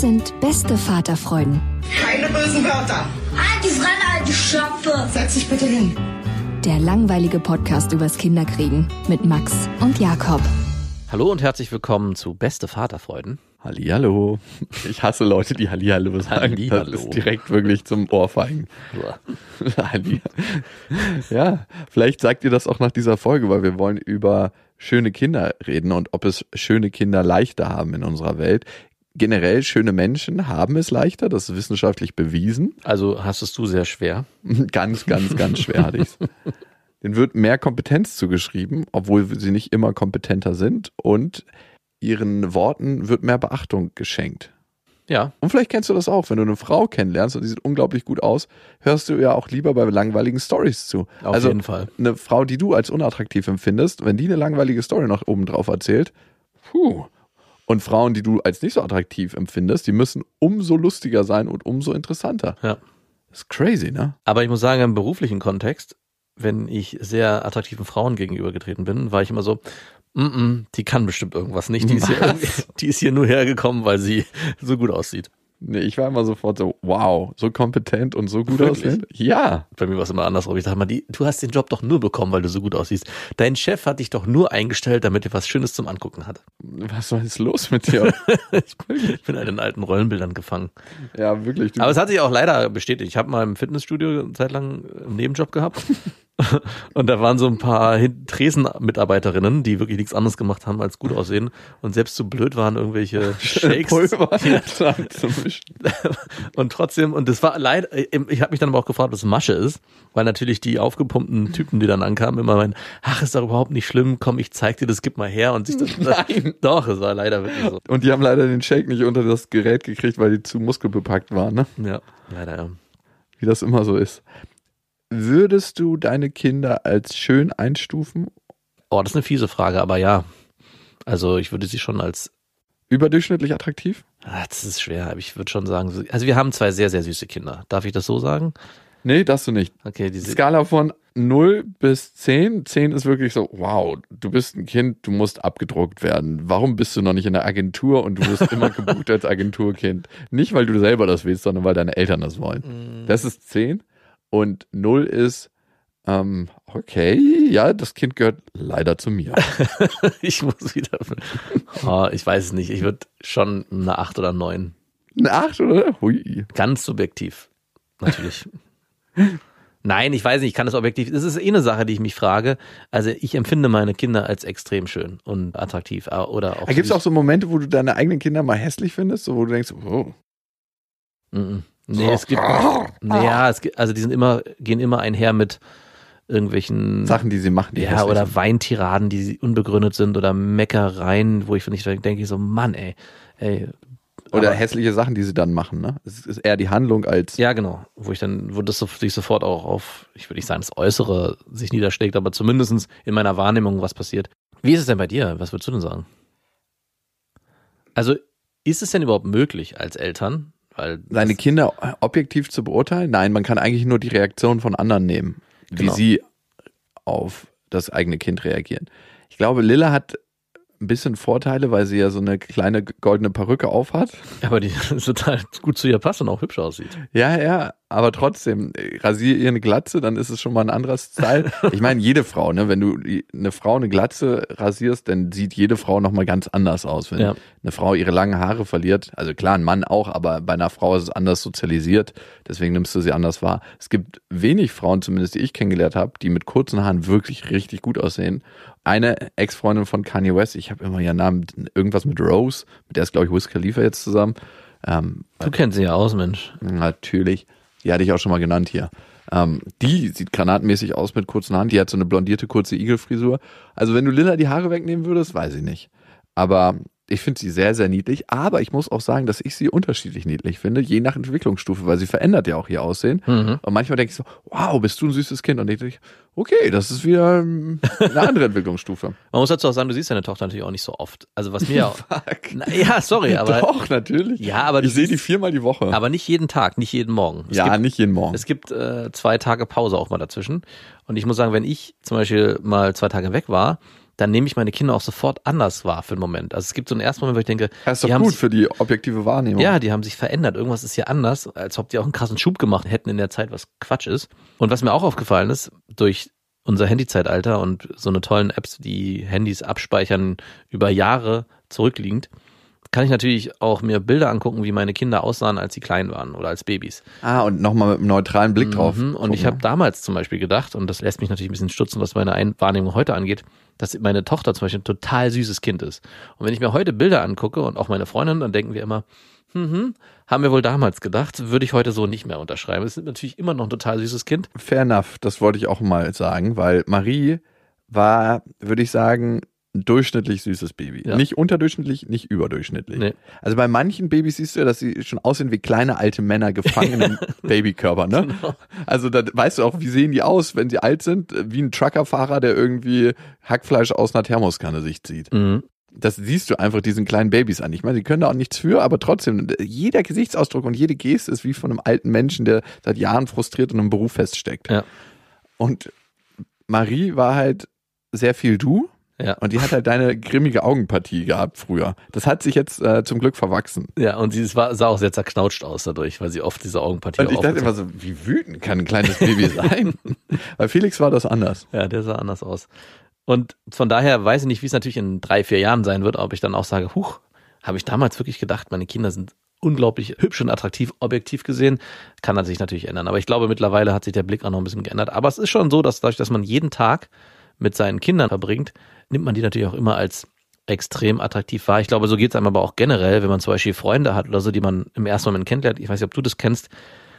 Das sind beste Vaterfreuden. Keine bösen Wörter. Die Fremde, alte Schöpfe! Setz dich bitte hin. Der langweilige Podcast übers Kinderkriegen mit Max und Jakob. Hallo und herzlich willkommen zu Beste Vaterfreuden. Hallihallo. Ich hasse Leute, die Hallihallo sagen. Hallihallo. Das ist direkt wirklich zum Ohrfeigen. Halli. Ja, vielleicht sagt ihr das auch nach dieser Folge, weil wir wollen über schöne Kinder reden und ob es schöne Kinder leichter haben in unserer Welt. Generell schöne Menschen haben es leichter, das ist wissenschaftlich bewiesen. Also hast es du sehr schwer. Ganz, ganz, ganz schwer hatte ich's. Den wird mehr Kompetenz zugeschrieben, obwohl sie nicht immer kompetenter sind und ihren Worten wird mehr Beachtung geschenkt. Ja, Und vielleicht kennst du das auch, wenn du eine Frau kennenlernst und die sieht unglaublich gut aus, hörst du ja auch lieber bei langweiligen Stories zu. auf also jeden Fall. eine Frau, die du als unattraktiv empfindest, wenn die eine langweilige Story noch oben drauf erzählt, puh. Und Frauen, die du als nicht so attraktiv empfindest, die müssen umso lustiger sein und umso interessanter. Ja. Das ist crazy, ne? Aber ich muss sagen, im beruflichen Kontext, wenn ich sehr attraktiven Frauen gegenübergetreten bin, war ich immer so, mm -mm, die kann bestimmt irgendwas nicht. Die ist, hier, die ist hier nur hergekommen, weil sie so gut aussieht. Nee, ich war immer sofort so, wow, so kompetent und so gut aussehend. Ja. Bei mir war es immer andersrum. Ich dachte mal, die, du hast den Job doch nur bekommen, weil du so gut aussiehst. Dein Chef hat dich doch nur eingestellt, damit er was Schönes zum Angucken hat. Was war jetzt los mit dir? Ich bin halt in alten Rollenbildern gefangen. ja, wirklich. Aber es hat sich auch leider bestätigt. Ich habe mal im Fitnessstudio eine Zeit lang einen Nebenjob gehabt. Und da waren so ein paar Tresen-Mitarbeiterinnen, die wirklich nichts anderes gemacht haben als gut aussehen und selbst so blöd waren, irgendwelche Shakes zu mischen. und trotzdem, und das war leider, ich habe mich dann aber auch gefragt, was Masche ist, weil natürlich die aufgepumpten Typen, die dann ankamen, immer meinen, ach, ist doch überhaupt nicht schlimm, komm, ich zeig dir das, gib mal her und sich das, Nein. doch, es war leider wirklich so. Und die haben leider den Shake nicht unter das Gerät gekriegt, weil die zu muskelbepackt waren, ne? Ja, leider, ja. Wie das immer so ist. Würdest du deine Kinder als schön einstufen? Oh, das ist eine fiese Frage, aber ja. Also ich würde sie schon als Überdurchschnittlich attraktiv? Ah, Das ist schwer, ich würde schon sagen, so- also wir haben zwei sehr, sehr süße Kinder. Darf ich das so sagen? Nee, darfst du nicht. Okay, diese, Skala von 0 bis 10. 10 ist wirklich so, wow, du bist ein Kind, du musst abgedruckt werden. Warum bist du noch nicht in der Agentur und du wirst immer gebucht als Agenturkind? Nicht, weil du selber das willst, sondern weil deine Eltern das wollen. Das ist 10. Und 0 ist, ähm, okay, ja, das Kind gehört leider zu mir. ich muss wieder, oh, ich weiß es nicht, ich würde schon eine 8 oder 9. Eine 8, oder? Hui. Ganz subjektiv, natürlich. Nein, ich weiß nicht, ich kann das objektiv, das ist eh eine Sache, die ich mich frage. Also ich empfinde meine Kinder als extrem schön und attraktiv oder auch Gibt es auch so Momente, wo du deine eigenen Kinder mal hässlich findest, so wo du denkst, oh, Mhm. Nee, es gibt, naja, es gibt, also die sind immer, gehen immer einher mit irgendwelchen Sachen, die sie machen, die ja, oder sind. Weintiraden, die unbegründet sind oder Meckereien, wo ich finde, ich denke ich so, Mann, ey, ey. Oder aber- hässliche Sachen, die sie dann machen, ne? Es ist eher die Handlung als Ja, genau. Wo ich dann, wo das sich sofort auch auf, ich würde nicht sagen, das Äußere sich niederschlägt, aber zumindestens in meiner Wahrnehmung was passiert. Wie ist es denn bei dir? Was würdest du denn sagen? Also, ist es denn überhaupt möglich als Eltern? Weil seine Kinder objektiv zu beurteilen? Nein, man kann eigentlich nur die Reaktion von anderen nehmen, wie Genau. sie auf das eigene Kind reagieren. Ich glaube, Lilla hat ein bisschen Vorteile, weil sie ja so eine kleine goldene Perücke aufhat. Aber die total gut zu ihr passt und auch hübsch aussieht. Ja, ja, aber trotzdem, rasier ihr eine Glatze, dann ist es schon mal ein anderer Style. Ich meine, jede Frau, ne, wenn du eine Frau eine Glatze rasierst, dann sieht jede Frau nochmal ganz anders aus. Wenn Ja. eine Frau ihre langen Haare verliert, also klar, ein Mann auch, aber bei einer Frau ist es anders sozialisiert, deswegen nimmst du sie anders wahr. Es gibt wenig Frauen, zumindest die ich kennengelernt habe, die mit kurzen Haaren wirklich richtig gut aussehen. Eine Ex-Freundin von Kanye West, ich habe immer ihren Namen, irgendwas mit Rose, mit der ist, glaube ich, Wiz Khalifa jetzt zusammen. Ähm, Du kennst sie ja aus, Mensch. Natürlich. Die hatte ich auch schon mal genannt hier. Ähm, die sieht granatenmäßig aus mit kurzen Haaren. Die hat so eine blondierte, kurze Igelfrisur. Also wenn du Lilla die Haare wegnehmen würdest, weiß ich nicht. Aber ich finde sie sehr, sehr niedlich. Aber ich muss auch sagen, dass ich sie unterschiedlich niedlich finde, je nach Entwicklungsstufe, weil sie verändert ja auch ihr Aussehen. Mhm. Und manchmal denke ich so, wow, bist du ein süßes Kind? Und ich denke, okay, das ist wieder ähm, eine andere Entwicklungsstufe. Man muss dazu auch sagen, du siehst deine Tochter natürlich auch nicht so oft. Also was mir auch. Na, ja, sorry, aber, Doch, natürlich. Ja, aber ich sehe die viermal die Woche. aber nicht jeden Tag, nicht jeden Morgen. Es ja, gibt, nicht jeden Morgen. Es gibt äh, zwei Tage Pause auch mal dazwischen. Und ich muss sagen, wenn ich zum Beispiel mal zwei Tage weg war, dann nehme ich meine Kinder auch sofort anders wahr für einen Moment. Also es gibt so einen ersten Moment, wo ich denke, Das ist doch gut für die objektive Wahrnehmung. ja, die haben sich verändert. Irgendwas ist hier anders, als ob die auch einen krassen Schub gemacht hätten in der Zeit, was Quatsch ist. Und was mir auch aufgefallen ist, durch unser Handyzeitalter und so eine tollen Apps, die Handys abspeichern über Jahre zurückliegend, kann ich natürlich auch mir Bilder angucken, wie meine Kinder aussahen, als sie klein waren oder als Babys. Ah, und nochmal mit einem neutralen Blick drauf. Mhm, und ich gucken. habe damals zum Beispiel gedacht, und das lässt mich natürlich ein bisschen stutzen, was meine Ein Wahrnehmung heute angeht, dass meine Tochter zum Beispiel ein total süßes Kind ist. Und wenn ich mir heute Bilder angucke und auch meine Freundin, dann denken wir immer, hm, haben wir wohl damals gedacht, würde ich heute so nicht mehr unterschreiben. Es ist natürlich immer noch ein total süßes Kind. Fair enough, das wollte ich auch mal sagen, weil Marie war, würde ich sagen, durchschnittlich süßes Baby. Ja. Nicht unterdurchschnittlich, nicht überdurchschnittlich. Nee. Also bei manchen Babys siehst du ja, dass sie schon aussehen wie kleine alte Männer gefangen im Babykörper, ne? Genau. Also da weißt du auch, wie sehen die aus, wenn sie alt sind? Wie ein Truckerfahrer, der irgendwie Hackfleisch aus einer Thermoskanne sich zieht. Mhm. Das siehst du einfach diesen kleinen Babys an. Ich meine, die können da auch nichts für, aber trotzdem, jeder Gesichtsausdruck und jede Geste ist wie von einem alten Menschen, der seit Jahren frustriert in einem Beruf feststeckt. Ja. Und Marie war halt sehr viel du Ja. und die hat halt deine grimmige Augenpartie gehabt früher. Das hat sich jetzt äh, zum Glück verwachsen. Ja, und sie war, sah auch sehr zerknautscht aus dadurch, weil sie oft diese Augenpartie Und ich dachte immer so, wie wütend kann ein kleines Baby sein? Bei Felix war das anders. Ja, der sah anders aus. Und von daher weiß ich nicht, wie es natürlich in drei, vier Jahren sein wird, ob ich dann auch sage, huch, habe ich damals wirklich gedacht, meine Kinder sind unglaublich hübsch und attraktiv, objektiv gesehen. Kann sich natürlich ändern. Aber ich glaube, mittlerweile hat sich der Blick auch noch ein bisschen geändert. Aber es ist schon so, dass dadurch, dass man jeden Tag mit seinen Kindern verbringt, nimmt man die natürlich auch immer als extrem attraktiv wahr. Ich glaube, so geht es einem aber auch generell, wenn man zum Beispiel Freunde hat oder so, die man im ersten Moment kennenlernt. Ich weiß nicht, ob du das kennst.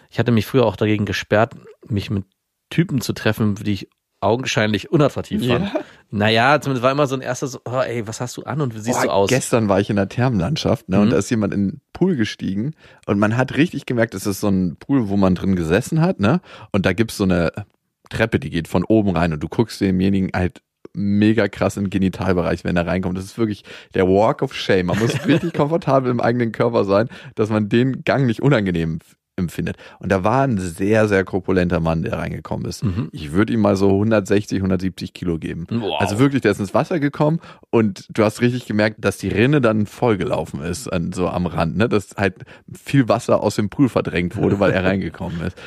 Ich hatte mich früher auch dagegen gesperrt, mich mit Typen zu treffen, die ich augenscheinlich unattraktiv fand. Naja, zumindest war immer so ein erster so, oh, ey, was hast du an und wie siehst Boah, du aus? Gestern war ich in der Thermenlandschaft ne, und Mhm. da ist jemand in den Pool gestiegen und man hat richtig gemerkt, es ist so ein Pool, wo man drin gesessen hat, ne? Und da gibt's so eine Treppe, die geht von oben rein und du guckst demjenigen halt mega krass den Genitalbereich, wenn er reinkommt. Das ist wirklich der Walk of Shame. Man muss richtig komfortabel im eigenen Körper sein, dass man den Gang nicht unangenehm empfindet. Und da war ein sehr, sehr korpulenter Mann, der reingekommen ist. Mhm. Ich würde ihm mal so 160, 170 Kilo geben. Wow. Also wirklich, der ist ins Wasser gekommen und du hast richtig gemerkt, dass die Rinne dann vollgelaufen ist, an, so am Rand, ne? Dass halt viel Wasser aus dem Pool verdrängt wurde, weil er reingekommen ist.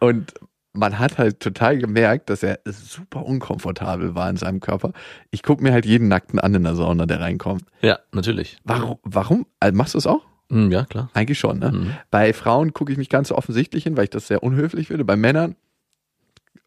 Und man hat halt total gemerkt, dass er super unkomfortabel war in seinem Körper. Ich gucke mir halt jeden Nackten an in der Sauna, der reinkommt. Ja, natürlich. Warum? Warum? Also machst du es auch? Hm, Ja, klar. Eigentlich schon, ne? Mhm. Bei Frauen gucke ich nicht ganz so offensichtlich hin, weil ich das sehr unhöflich finde. Bei Männern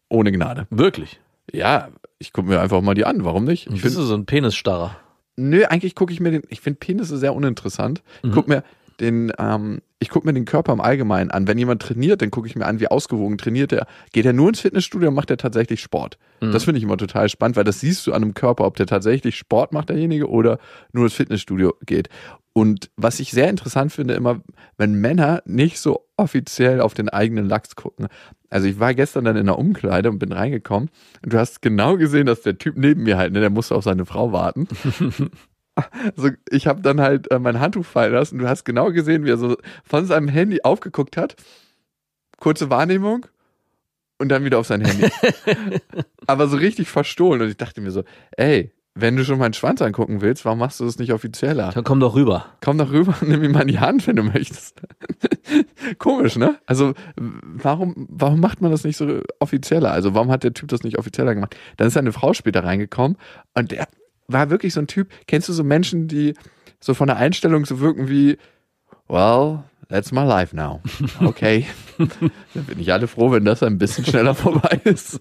ohne Gnade. Wirklich. Ja, ich gucke mir einfach mal die an. Warum nicht? Ich Bist du so ein Penisstarrer? Nö, eigentlich gucke ich mir den, ich finde Penisse sehr uninteressant. Ich Mhm. guck mir den, ähm, ich gucke mir den Körper im Allgemeinen an. Wenn jemand trainiert, dann gucke ich mir an, wie ausgewogen trainiert er. Geht er nur ins Fitnessstudio, macht er tatsächlich Sport. Mhm. Das finde ich immer total spannend, weil das siehst du an einem Körper, ob der tatsächlich Sport macht, derjenige, oder nur ins Fitnessstudio geht. Und was ich sehr interessant finde, immer, wenn Männer nicht so offiziell auf den eigenen Lachs gucken. Also ich war gestern dann in der Umkleide und bin reingekommen und du hast genau gesehen, dass der Typ neben mir halt, ne, der musste auf seine Frau warten. Also ich habe dann halt äh, mein Handtuch fallen lassen. Du hast genau gesehen, wie er so von seinem Handy aufgeguckt hat. Kurze Wahrnehmung und dann wieder auf sein Handy. Aber so richtig verstohlen. Und ich dachte mir so, ey, wenn du schon meinen Schwanz angucken willst, warum machst du das nicht offizieller? Dann komm doch rüber. Komm doch rüber und nimm ihn mal in die Hand, wenn du möchtest. Komisch, ne? Also, warum, warum macht man das nicht so offizieller? Also, warum hat der Typ das nicht offizieller gemacht? Dann ist eine Frau später reingekommen und der war wirklich so ein Typ. Kennst du so Menschen, die so von der Einstellung so wirken wie, well, that's my life now. Okay. Dann bin ich alle froh, wenn das ein bisschen schneller vorbei ist.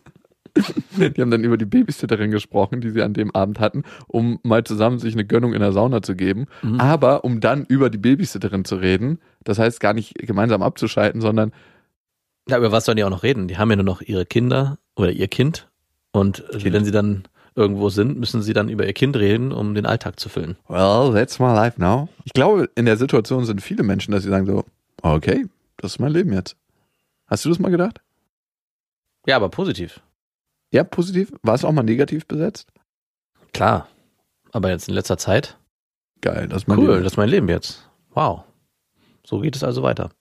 Die haben dann über die Babysitterin gesprochen, die sie an dem Abend hatten, um mal zusammen sich eine Gönnung in der Sauna zu geben. Aber um dann über die Babysitterin zu reden, das heißt gar nicht gemeinsam abzuschalten, sondern Ja, über was sollen die auch noch reden? Die haben ja nur noch ihre Kinder oder ihr Kind. Und äh, wenn sie dann irgendwo sind, müssen sie dann über ihr Kind reden, um den Alltag zu füllen. Well, that's my life now. Ich glaube, in der Situation sind viele Menschen, dass sie sagen so, okay, das ist mein Leben jetzt. Hast du das mal gedacht? Ja, aber positiv. Ja, positiv. War es auch mal negativ besetzt? Klar. Aber jetzt in letzter Zeit. Geil, das ist mein Cool, Leben. das ist mein Leben jetzt. Wow. So geht es also weiter.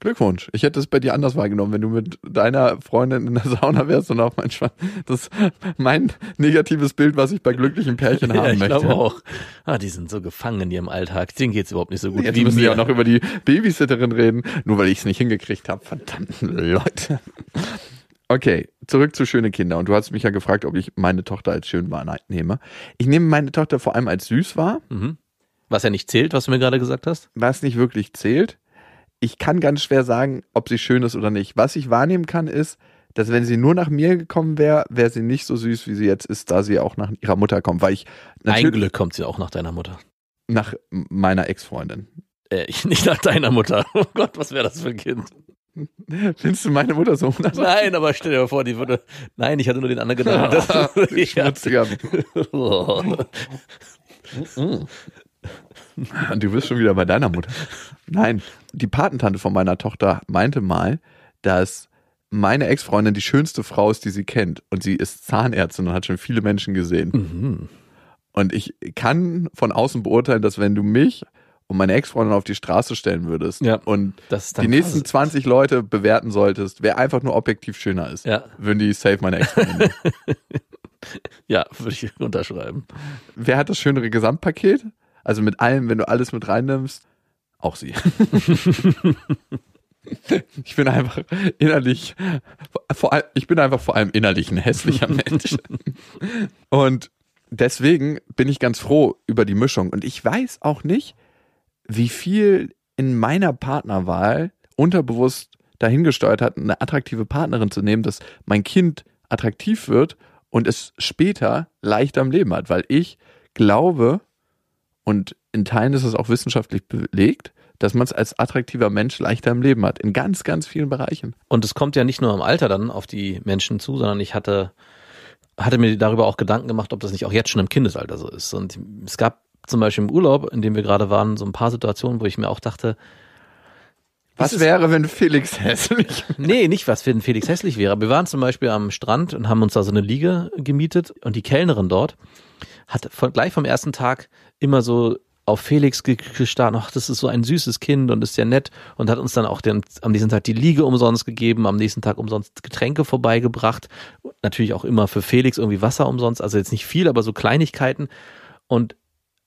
Glückwunsch. Ich hätte es bei dir anders wahrgenommen, wenn du mit deiner Freundin in der Sauna wärst und auch mein Schwanz. Das ist mein negatives Bild, was ich bei glücklichen Pärchen haben ja, ich möchte. glaube auch. Ah, die sind so gefangen in ihrem Alltag. Denen geht's überhaupt nicht so gut Jetzt wie müssen wir mir. auch noch über die Babysitterin reden, nur weil ich es nicht hingekriegt habe. Verdammten Leute. Okay, zurück zu schöne Kinder. Und du hast mich ja gefragt, ob ich meine Tochter als schön wahrnehme. Ich nehme meine Tochter vor allem als süß wahr, Mhm. Was ja nicht zählt, was du mir gerade gesagt hast. was nicht wirklich zählt. Ich kann ganz schwer sagen, ob sie schön ist oder nicht. Was ich wahrnehmen kann, ist, dass wenn sie nur nach mir gekommen wäre, wäre sie nicht so süß, wie sie jetzt ist, da sie auch nach ihrer Mutter kommt. Weil ich Ein natürlich Glück kommt sie auch nach deiner Mutter. nach meiner Ex-Freundin. Äh, ich, nicht nach deiner Mutter. Oh Gott, was wäre das für ein Kind? Findest du meine Mutter so unattraktiv? Nein, aber stell dir mal vor, die würde. Nein, ich hatte nur den anderen Gedanken. Das, Schmutziger. Oh. Du bist schon wieder bei deiner Mutter. Nein, die Patentante von meiner Tochter meinte mal, dass meine Ex-Freundin die schönste Frau ist, die sie kennt. Und sie ist Zahnärztin und hat schon viele Menschen gesehen. Mhm. Und ich kann von außen beurteilen, dass wenn du mich und meine Ex-Freundin auf die Straße stellen würdest Ja. und die nächsten krass. 20 Leute bewerten solltest, wer einfach nur objektiv schöner ist, Ja. würden die safe meine Ex-Freundin. Ja, würde ich unterschreiben. wer hat das schönere Gesamtpaket? Also mit allem, wenn du alles mit reinnimmst, auch sie. ich bin einfach innerlich, vor allem, ich bin einfach vor allem innerlich ein hässlicher Mensch. Und deswegen bin ich ganz froh über die Mischung. Und ich weiß auch nicht, wie viel in meiner Partnerwahl unterbewusst dahingesteuert hat, eine attraktive Partnerin zu nehmen, dass mein Kind attraktiv wird und es später leichter im Leben hat, weil ich glaube, und in Teilen ist es auch wissenschaftlich belegt, dass man es als attraktiver Mensch leichter im Leben hat, in ganz, ganz vielen Bereichen. Und es kommt ja nicht nur im Alter dann auf die Menschen zu, sondern ich hatte, hatte mir darüber auch Gedanken gemacht, ob das nicht auch jetzt schon im Kindesalter so ist. Und es gab zum Beispiel im Urlaub, in dem wir gerade waren, so ein paar Situationen, wo ich mir auch dachte, Was wäre, wenn Felix hässlich nee, nicht was den Felix hässlich wäre. Wir waren zum Beispiel am Strand und haben uns da so eine Liege gemietet und die Kellnerin dort hat von, gleich vom ersten Tag immer so auf Felix ge- gestarrt, ach, das ist so ein süßes Kind und ist ja nett und hat uns dann auch den, am nächsten Tag die Liege umsonst gegeben, am nächsten Tag umsonst Getränke vorbeigebracht, natürlich auch immer für Felix irgendwie Wasser umsonst, also jetzt nicht viel, aber so Kleinigkeiten und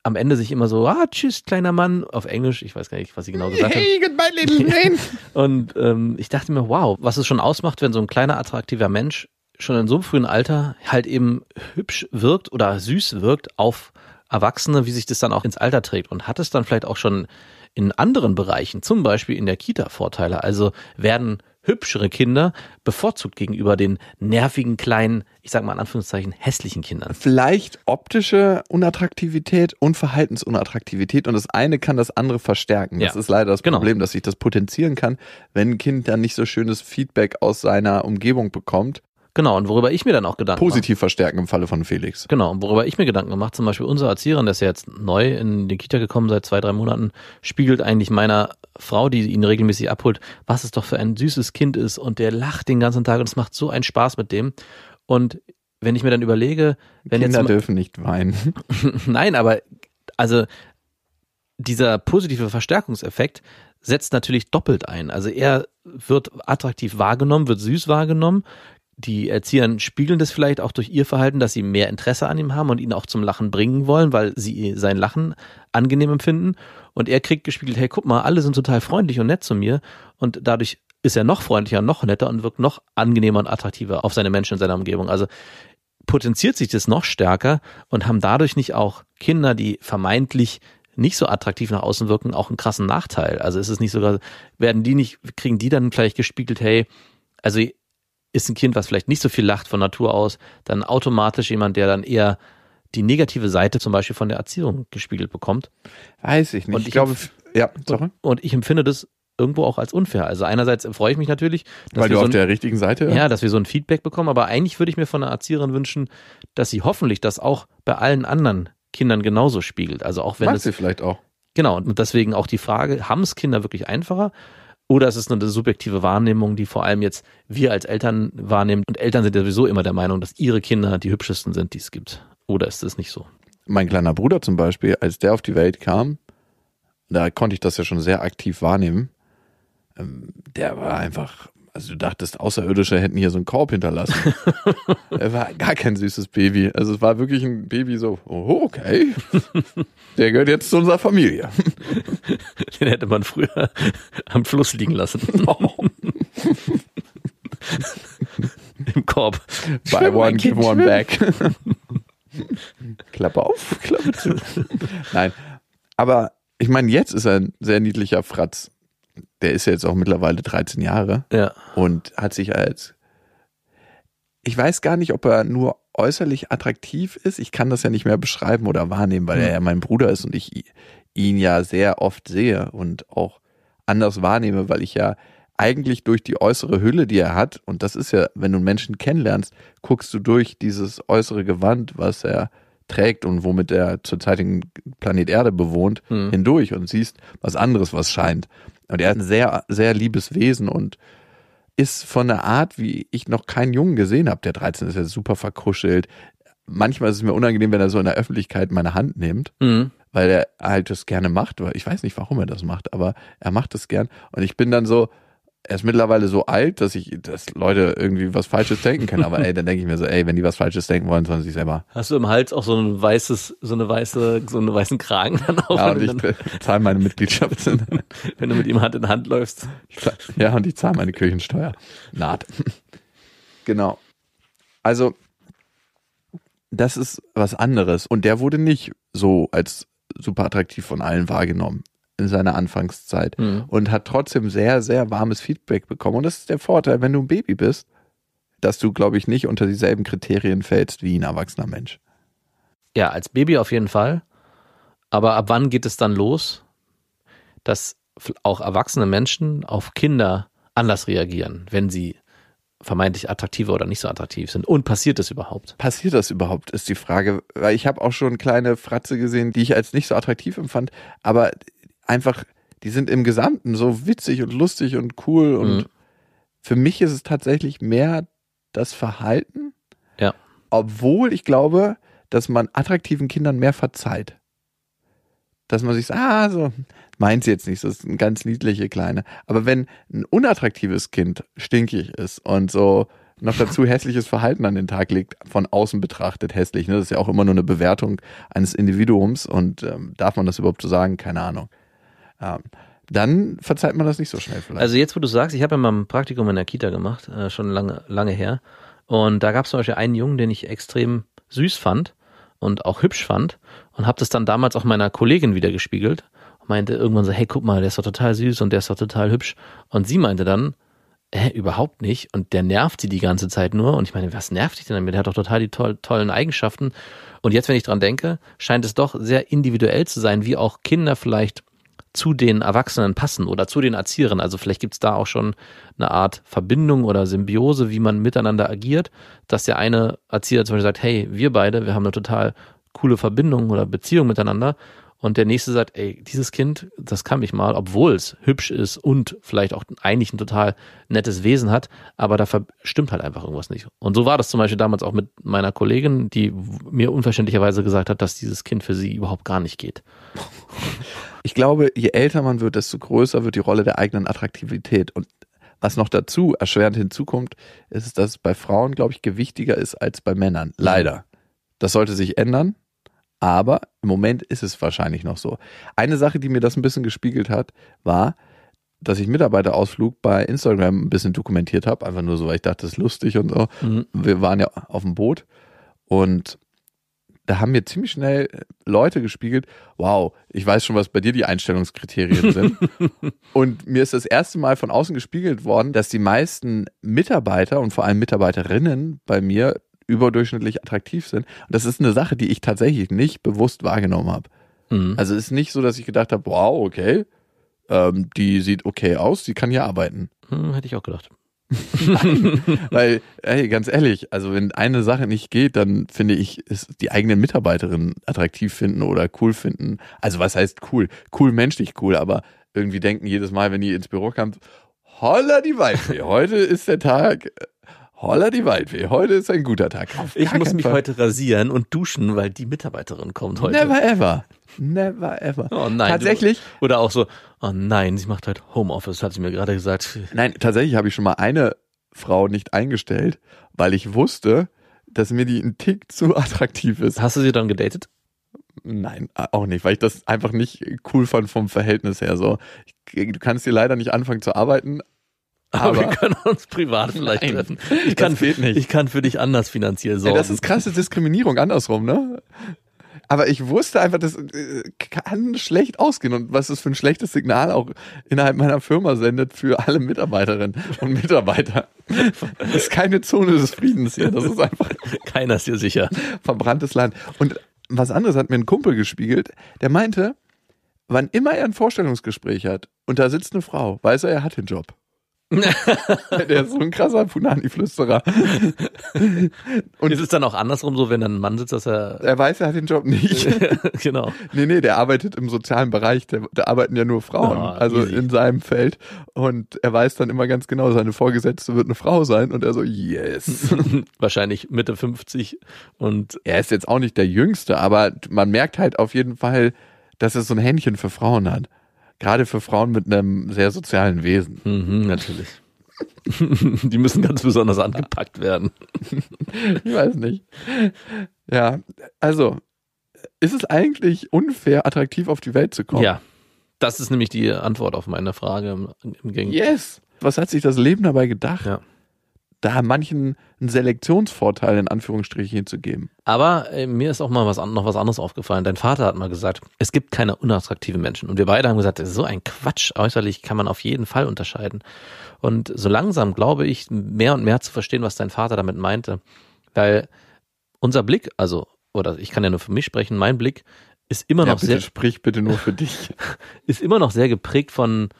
am Ende sich immer so, ah, tschüss, kleiner Mann, auf Englisch, ich weiß gar nicht, was sie genau gesagt hat. goodbye, little man. Und ähm, ich dachte mir, wow, was es schon ausmacht, wenn so ein kleiner, attraktiver Mensch schon in so einem frühen Alter halt eben hübsch wirkt oder süß wirkt auf Erwachsene, wie sich das dann auch ins Alter trägt. Und hat es dann vielleicht auch schon in anderen Bereichen, zum Beispiel in der Kita, Vorteile. Also werden hübschere Kinder bevorzugt gegenüber den nervigen, kleinen, ich sag mal in Anführungszeichen, hässlichen Kindern. Vielleicht optische Unattraktivität und Verhaltensunattraktivität und das eine kann das andere verstärken. Das Ja, ist leider das genau. Problem, dass sich das potenzieren kann, wenn ein Kind dann nicht so schönes Feedback aus seiner Umgebung bekommt. Genau, und worüber ich mir dann auch Gedanken mache. Positiv verstärken im Falle von Felix. Genau, und worüber ich mir Gedanken gemacht, zum Beispiel unsere Erzieherin, der ist ja jetzt neu in die Kita gekommen, seit zwei, drei Monaten, spiegelt eigentlich meiner Frau, die ihn regelmäßig abholt, was es doch für ein süßes Kind ist und der lacht den ganzen Tag und es macht so einen Spaß mit dem. Und wenn ich mir dann überlege, wenn Kinder jetzt dürfen nicht weinen. Nein, aber also dieser positive Verstärkungseffekt setzt natürlich doppelt ein. Also er wird attraktiv wahrgenommen, wird süß wahrgenommen. Die Erzieher spiegeln das vielleicht auch durch ihr Verhalten, dass sie mehr Interesse an ihm haben und ihn auch zum Lachen bringen wollen, weil sie sein Lachen angenehm empfinden. Und er kriegt gespiegelt, hey, guck mal, alle sind total freundlich und nett zu mir. Und dadurch ist er noch freundlicher, noch netter und wirkt noch angenehmer und attraktiver auf seine Menschen in seiner Umgebung. Also potenziert sich das noch stärker und haben dadurch nicht auch Kinder, die vermeintlich nicht so attraktiv nach außen wirken, auch einen krassen Nachteil. Also ist es nicht sogar, werden die nicht, kriegen die dann vielleicht gespiegelt, hey, also ist ein Kind, was vielleicht nicht so viel lacht von Natur aus, dann automatisch jemand, der dann eher die negative Seite zum Beispiel von der Erziehung gespiegelt bekommt. Weiß ich nicht. Und ich, ich glaube, ja, sorry. Und ich empfinde das irgendwo auch als unfair. Also einerseits freue ich mich natürlich, dass Weil wir du so auf ein, der richtigen Seite ja, dass wir so ein Feedback bekommen, aber eigentlich würde ich mir von einer Erzieherin wünschen, dass sie hoffentlich das auch bei allen anderen Kindern genauso spiegelt. Also auch wenn Mag es sie vielleicht auch. Genau, und deswegen auch die Frage, haben es Kinder wirklich einfacher? Oder ist es eine subjektive Wahrnehmung, die vor allem jetzt wir als Eltern wahrnehmen? Und Eltern sind ja sowieso immer der Meinung, dass ihre Kinder die hübschesten sind, die es gibt. Oder ist es nicht so? Mein kleiner Bruder zum Beispiel, als der auf die Welt kam, da konnte ich das ja schon sehr aktiv wahrnehmen. Ähm, Der war einfach, also du dachtest, Außerirdische hätten hier so einen Korb hinterlassen. er war gar kein süßes Baby. Also es war wirklich ein Baby so, oh, okay. Der gehört jetzt zu unserer Familie. Den hätte man früher am Fluss liegen lassen. Im Korb. Buy one, give one back. Klappe auf, Klappe zu. Nein, aber ich meine, jetzt ist er ein sehr niedlicher Fratz. Der ist ja jetzt auch mittlerweile 13 Jahre Ja. und hat sich als, ich weiß gar nicht, ob er nur äußerlich attraktiv ist. Ich kann das ja nicht mehr beschreiben oder wahrnehmen, weil er ja mein Bruder ist und ich ihn ja sehr oft sehe und auch anders wahrnehme, weil ich ja eigentlich durch die äußere Hülle, die er hat, und das ist ja, wenn du einen Menschen kennenlernst, guckst du durch dieses äußere Gewand, was er trägt und womit er zurzeit den Planet Erde bewohnt, hindurch und siehst was anderes, was scheint. Und er hat ein sehr, sehr liebes Wesen und ist von der Art, wie ich noch keinen Jungen gesehen habe. Der 13 ist ja super verkuschelt. Manchmal ist es mir unangenehm, wenn er so in der Öffentlichkeit meine Hand nimmt, Mhm. weil er halt das gerne macht. Ich weiß nicht, warum er das macht, aber er macht es gern. Und ich bin dann so, er ist mittlerweile so alt, dass ich, dass Leute irgendwie was Falsches denken können. Aber ey, dann denke ich mir so, ey, wenn die was Falsches denken wollen, sollen sie sich selber. Hast du im Hals auch so ein weißes, so eine weiße, so einen weißen Kragen dann auf, Ja, und ich dann, zahle meine Mitgliedschaft. wenn du mit ihm Hand in Hand läufst? Ja, und ich zahle meine Kirchensteuer. Naht. Genau. Also, das ist was anderes. Und der wurde nicht so als super attraktiv von allen wahrgenommen in seiner Anfangszeit Mhm. und hat trotzdem sehr, sehr warmes Feedback bekommen. Und das ist der Vorteil, wenn du ein Baby bist, dass du, glaube ich, nicht unter dieselben Kriterien fällst wie ein erwachsener Mensch. Ja, als Baby auf jeden Fall. Aber ab wann geht es dann los, dass auch erwachsene Menschen auf Kinder anders reagieren, wenn sie vermeintlich attraktiver oder nicht so attraktiv sind? Und passiert das überhaupt? Passiert das überhaupt, ist die Frage. Weil ich habe auch schon kleine Fratze gesehen, die ich als nicht so attraktiv empfand, aber einfach, die sind im Gesamten so witzig und lustig und cool. Und Mhm. für mich ist es tatsächlich mehr das Verhalten. Ja. Obwohl ich glaube, dass man attraktiven Kindern mehr verzeiht. Dass man sich sagt, ah, so, meint sie jetzt nicht, das ist ein ganz niedliche Kleine. Aber wenn ein unattraktives Kind stinkig ist und so noch dazu hässliches Verhalten an den Tag legt, von außen betrachtet hässlich, ne? das ist ja auch immer nur eine Bewertung eines Individuums und ähm, darf man das überhaupt so sagen? Keine Ahnung. Ähm, dann verzeiht man das nicht so schnell vielleicht. Also jetzt, wo du sagst, ich habe ja mal ein Praktikum in der Kita gemacht, äh, schon lange, lange her. Und da gab es zum Beispiel einen Jungen, den ich extrem süß fand und auch hübsch fand und habe das dann damals auch meiner Kollegin wieder gespiegelt und meinte irgendwann so, hey, guck mal, der ist doch total süß und der ist doch total hübsch. Und sie meinte dann, hä, überhaupt nicht. Und der nervt sie die ganze Zeit nur. Und ich meine, was nervt dich denn damit? Der hat doch total die toll, tollen Eigenschaften. Und jetzt, wenn ich dran denke, scheint es doch sehr individuell zu sein, wie auch Kinder vielleicht zu den Erwachsenen passen oder zu den Erzieherinnen. Also vielleicht gibt es da auch schon eine Art Verbindung oder Symbiose, wie man miteinander agiert, dass der eine Erzieher zum Beispiel sagt, hey, wir beide, wir haben eine total coole Verbindung oder Beziehung miteinander. Und der nächste sagt, ey, dieses Kind, das kann mich mal, obwohl es hübsch ist und vielleicht auch eigentlich ein total nettes Wesen hat, aber da stimmt halt einfach irgendwas nicht. Und so war das zum Beispiel damals auch mit meiner Kollegin, die mir unverständlicherweise gesagt hat, dass dieses Kind für sie überhaupt gar nicht geht. ich glaube, je älter man wird, desto größer wird die Rolle der eigenen Attraktivität. Und was noch dazu erschwerend hinzukommt, ist, dass es bei Frauen, glaube ich, gewichtiger ist als bei Männern. Leider. Das sollte sich ändern, aber im Moment ist es wahrscheinlich noch so. Eine Sache, die mir das ein bisschen gespiegelt hat, war, dass ich Mitarbeiterausflug bei Instagram ein bisschen dokumentiert habe, einfach nur so, weil ich dachte, das ist lustig und so. Mhm. Wir waren ja auf dem Boot und da haben mir ziemlich schnell Leute gespiegelt, wow, ich weiß schon, was bei dir die Einstellungskriterien sind. und mir ist das erste Mal von außen gespiegelt worden, dass die meisten Mitarbeiter und vor allem Mitarbeiterinnen bei mir überdurchschnittlich attraktiv sind. Und das ist eine Sache, die ich tatsächlich nicht bewusst wahrgenommen habe. Mhm. Also es ist nicht so, dass ich gedacht habe, wow, okay, ähm, die sieht okay aus, die kann hier arbeiten. Hm, hätte ich auch gedacht. Weil, ey, ganz ehrlich, also wenn eine Sache nicht geht, dann finde ich, ist die eigenen Mitarbeiterinnen attraktiv finden oder cool finden. Also was heißt cool? Cool menschlich cool, aber irgendwie denken jedes Mal, wenn die ins Büro kommt, holla die Waldfee, heute ist der Tag, holla die Waldfee, heute ist ein guter Tag. Ich muss mich Fall. heute rasieren und duschen, weil die Mitarbeiterin kommt heute. Never ever. Never ever. Oh nein. Tatsächlich, Du, oder auch so, oh nein, sie macht heute Homeoffice, hat sie mir gerade gesagt. Nein, tatsächlich habe ich schon mal eine Frau nicht eingestellt, weil ich wusste, dass mir die ein Tick zu attraktiv ist. Hast du sie dann gedatet? Nein, auch nicht, weil ich das einfach nicht cool fand vom Verhältnis her. So, du kannst hier leider nicht anfangen zu arbeiten, Aber, wir aber können uns privat vielleicht Nein, treffen. Ich das kann, geht nicht. ich kann für dich anders finanziell sorgen. das ist krasse Diskriminierung andersrum, ne? Aber ich wusste einfach, das äh, kann schlecht ausgehen und was es für ein schlechtes Signal auch innerhalb meiner Firma sendet für alle Mitarbeiterinnen und Mitarbeiter. Das ist keine Zone des Friedens hier. Das ist einfach Keiner ist dir sicher. verbranntes Land. Und was anderes hat mir ein Kumpel gespiegelt, der meinte, wann immer er ein Vorstellungsgespräch hat und da sitzt eine Frau, weiß er, er hat den Job. der ist so ein krasser Punani-Flüsterer. Und ist es dann auch andersrum so, wenn dann ein Mann sitzt, dass er. er weiß, er hat den Job nicht. genau. Nee, nee, der arbeitet im sozialen Bereich, der, da arbeiten ja nur Frauen, Ah, also easy. in seinem Feld. Und er weiß dann immer ganz genau, seine Vorgesetzte wird eine Frau sein und er so, yes. Wahrscheinlich Mitte 50 und er ist jetzt auch nicht der Jüngste, aber man merkt halt auf jeden Fall, dass er so ein Händchen für Frauen hat. Gerade für Frauen mit einem sehr sozialen Wesen. mhm, natürlich. Die müssen ganz besonders angepackt werden. Ich weiß nicht. Ja, also, ist es eigentlich unfair, attraktiv auf die Welt zu kommen? Ja. Das ist nämlich die Antwort auf meine Frage im, im Gegen Yes. Was hat sich das Leben dabei gedacht? Ja. Da manchen einen Selektionsvorteil in Anführungsstrichen hinzugeben. Aber äh, mir ist auch mal was, noch was anderes aufgefallen. Dein Vater hat mal gesagt, es gibt keine unattraktiven Menschen. Und wir beide haben gesagt, das ist so ein Quatsch. Äußerlich kann man auf jeden Fall unterscheiden. Und so langsam glaube ich, mehr und mehr zu verstehen, was dein Vater damit meinte. Weil unser Blick, also, oder ich kann ja nur für mich sprechen, mein Blick ist immer Ja, noch bitte sehr, sprich bitte nur für dich. ist immer noch sehr geprägt von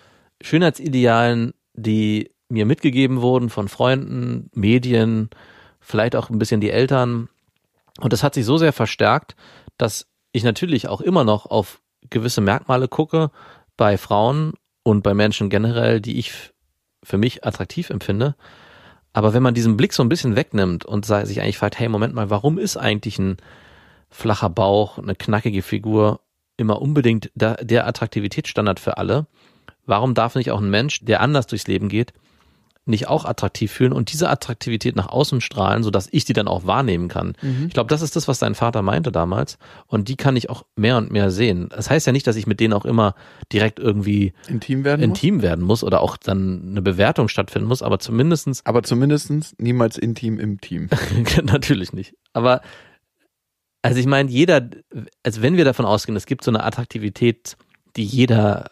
Schönheitsidealen, die mir mitgegeben wurden von Freunden, Medien, vielleicht auch ein bisschen die Eltern. Und das hat sich so sehr verstärkt, dass ich natürlich auch immer noch auf gewisse Merkmale gucke bei Frauen und bei Menschen generell, die ich für mich attraktiv empfinde. Aber wenn man diesen Blick so ein bisschen wegnimmt und sich eigentlich fragt, hey, Moment mal, warum ist eigentlich ein flacher Bauch, eine knackige Figur immer unbedingt der Attraktivitätsstandard für alle? Warum darf nicht auch ein Mensch, der anders durchs Leben geht, nicht auch attraktiv fühlen und diese Attraktivität nach außen strahlen, sodass ich die dann auch wahrnehmen kann. Ich glaube, das ist das, was dein Vater meinte damals. Und die kann ich auch mehr und mehr sehen. Das heißt ja nicht, dass ich mit denen auch immer direkt irgendwie Intim werden muss? intim werden muss oder auch dann eine Bewertung stattfinden muss, aber zumindestens Aber zumindestens niemals intim im Team. natürlich nicht. Aber also ich meine, jeder, also wenn wir davon ausgehen, es gibt so eine Attraktivität, die jeder,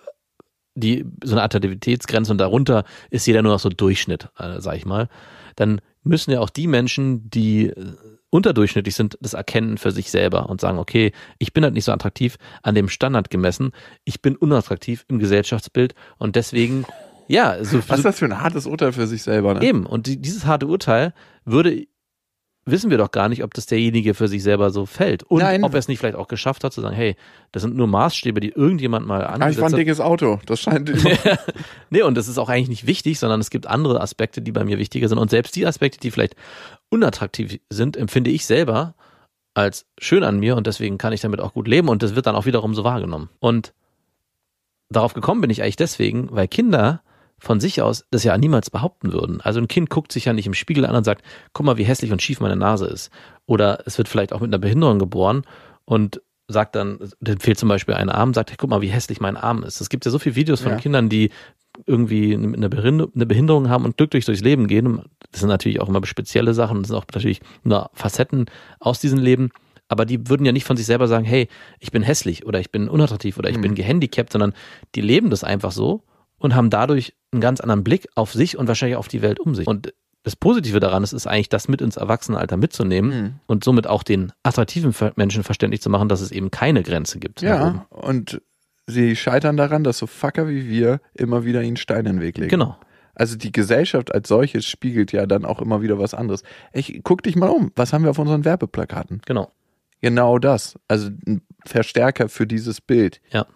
die so eine Attraktivitätsgrenze und darunter ist jeder nur noch so Durchschnitt, äh, sag ich mal, dann müssen ja auch die Menschen, die äh, unterdurchschnittlich sind, das erkennen für sich selber und sagen, okay, ich bin halt nicht so attraktiv an dem Standard gemessen, ich bin unattraktiv im Gesellschaftsbild und deswegen, ja, so, Was ist das für ein hartes Urteil für sich selber, ne? Eben, und die, dieses harte Urteil würde, wissen wir doch gar nicht, ob das derjenige für sich selber so fällt. Und Nein. ob er es nicht vielleicht auch geschafft hat, zu sagen, hey, das sind nur Maßstäbe, die irgendjemand mal Ah, ich angesetzt war ein dickes Auto. Das scheint Nee, und das ist auch eigentlich nicht wichtig, sondern es gibt andere Aspekte, die bei mir wichtiger sind. Und selbst die Aspekte, die vielleicht unattraktiv sind, empfinde ich selber als schön an mir und deswegen kann ich damit auch gut leben und das wird dann auch wiederum so wahrgenommen. Und darauf gekommen bin ich eigentlich deswegen, weil Kinder von sich aus das ja niemals behaupten würden. Also ein Kind guckt sich ja nicht im Spiegel an und sagt, guck mal, wie hässlich und schief meine Nase ist. Oder es wird vielleicht auch mit einer Behinderung geboren und sagt dann, dem fehlt zum Beispiel ein Arm, sagt, guck mal, wie hässlich mein Arm ist. Es gibt ja so viele Videos von Ja. Kindern, die irgendwie eine Behinderung, eine Behinderung haben und glücklich durchs Leben gehen. Das sind natürlich auch immer spezielle Sachen, das sind auch natürlich nur Facetten aus diesem Leben. Aber die würden ja nicht von sich selber sagen, hey, ich bin hässlich oder ich bin unattraktiv oder ich Mhm. bin gehandicapt, sondern die leben das einfach so und haben dadurch einen ganz anderen Blick auf sich und wahrscheinlich auf die Welt um sich. Und das Positive daran ist, ist eigentlich, das mit ins Erwachsenenalter mitzunehmen Mhm. und somit auch den attraktiven Menschen verständlich zu machen, dass es eben keine Grenze gibt. Ja, und sie scheitern daran, dass so Fucker wie wir immer wieder ihnen Steine in den Weg legen. Genau. Also die Gesellschaft als solches spiegelt ja dann auch immer wieder was anderes. Ich guck dich mal um. Was haben wir auf unseren Werbeplakaten? Genau. Genau das. Also ein Verstärker für dieses Bild. Ja.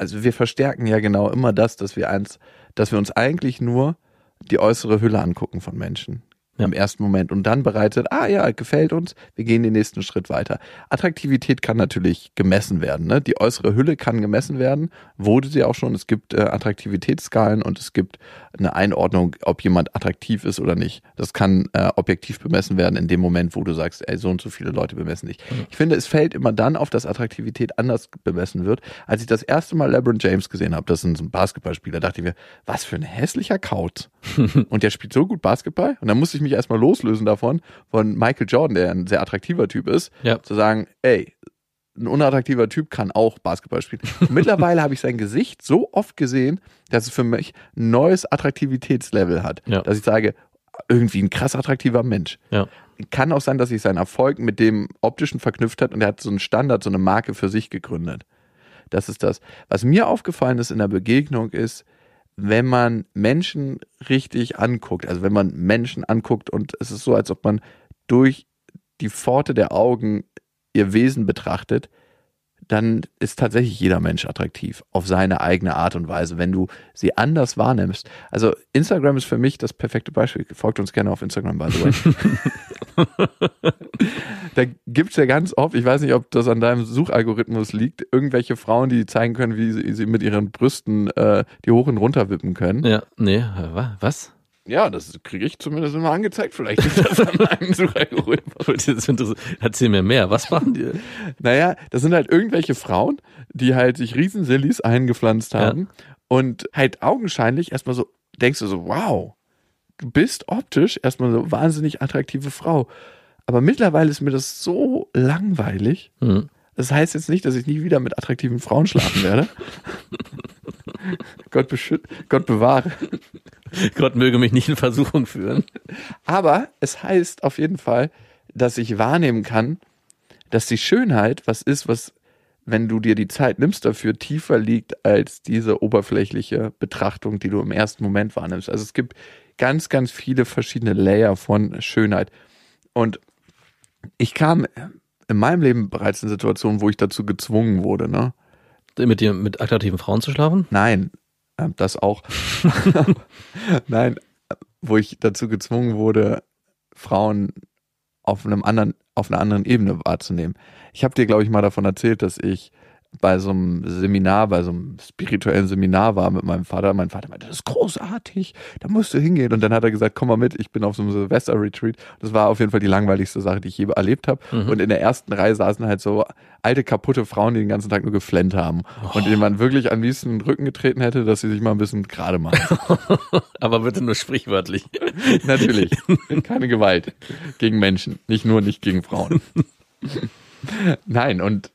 Also wir verstärken ja genau immer das, dass wir eins, dass wir uns eigentlich nur die äußere Hülle angucken von Menschen. Ja. Im ersten Moment und dann bereitet, ah ja, gefällt uns, wir gehen den nächsten Schritt weiter. Attraktivität kann natürlich gemessen werden. Ne? Die äußere Hülle kann gemessen werden, wurde sie auch schon. Es gibt äh, Attraktivitätsskalen und es gibt eine Einordnung, ob jemand attraktiv ist oder nicht. Das kann äh, objektiv bemessen werden in dem Moment, wo du sagst, ey, so und so viele Leute bemessen dich. Ich finde, es fällt immer dann auf, dass Attraktivität anders bemessen wird. Als ich das erste Mal LeBron James gesehen habe, das ist so ein Basketballspieler, dachte ich mir, was für ein hässlicher Kauz. und der spielt so gut Basketball. Und dann musste ich mich erstmal loslösen davon, von Michael Jordan, der ein sehr attraktiver Typ ist, Ja. zu sagen, ey, ein unattraktiver Typ kann auch Basketball spielen. Mittlerweile habe ich sein Gesicht so oft gesehen, dass es für mich ein neues Attraktivitätslevel hat. Ja. Dass ich sage, irgendwie ein krass attraktiver Mensch. Ja. Kann auch sein, dass sich sein Erfolg mit dem optischen verknüpft hat und er hat so einen Standard, so eine Marke für sich gegründet. Das ist das. Was mir aufgefallen ist in der Begegnung ist, wenn man Menschen richtig anguckt, also wenn man Menschen anguckt und es ist so, als ob man durch die Pforte der Augen ihr Wesen betrachtet, dann ist tatsächlich jeder Mensch attraktiv auf seine eigene Art und Weise, wenn du sie anders wahrnimmst. Also Instagram ist für mich das perfekte Beispiel. Folgt uns gerne auf Instagram, by the way. da gibt's ja ganz oft, ich weiß nicht, ob das an deinem Suchalgorithmus liegt, irgendwelche Frauen, die zeigen können, wie sie, mit ihren Brüsten äh, die hoch und runter wippen können. Ja, nee, wa- was? Ja, das kriege ich zumindest immer angezeigt. Vielleicht liegt das an. Das ist interessant. Erzähl mir mehr. Was machen die? Naja, das sind halt irgendwelche Frauen, die halt sich Riesensillis eingepflanzt haben und halt augenscheinlich erstmal so, denkst du so, wow, du bist optisch erstmal so wahnsinnig attraktive Frau. Aber mittlerweile ist mir das so langweilig. Hm. Das heißt jetzt nicht, dass ich nie wieder mit attraktiven Frauen schlafen werde. Gott, Gott bewahre. Gott möge mich nicht in Versuchung führen. Aber es heißt auf jeden Fall, dass ich wahrnehmen kann, dass die Schönheit was ist, was, wenn du dir die Zeit nimmst dafür, tiefer liegt als diese oberflächliche Betrachtung, die du im ersten Moment wahrnimmst. Also es gibt ganz, ganz viele verschiedene Layer von Schönheit. Und ich kam in meinem Leben bereits in Situationen, wo ich dazu gezwungen wurde, ne? Mit dir, mit attraktiven Frauen zu schlafen? Nein, das auch. Nein, wo ich dazu gezwungen wurde, Frauen auf einem anderen, auf einer anderen Ebene wahrzunehmen. Ich habe dir, glaube ich, mal davon erzählt, dass ich bei so einem Seminar, bei so einem spirituellen Seminar war mit meinem Vater. Mein Vater meinte, das ist großartig, da musst du hingehen. Und dann hat er gesagt, komm mal mit, ich bin auf so einem Silvester-Retreat. Das war auf jeden Fall die langweiligste Sache, die ich je erlebt habe. Und in der ersten Reihe saßen halt so alte, kaputte Frauen, die den ganzen Tag nur geflennt haben. Und denen man wirklich am liebsten in den Rücken getreten hätte, dass sie sich mal ein bisschen gerade machen. Aber bitte nur sprichwörtlich. Natürlich. Keine Gewalt gegen Menschen. Nicht nur nicht gegen Frauen. Nein, und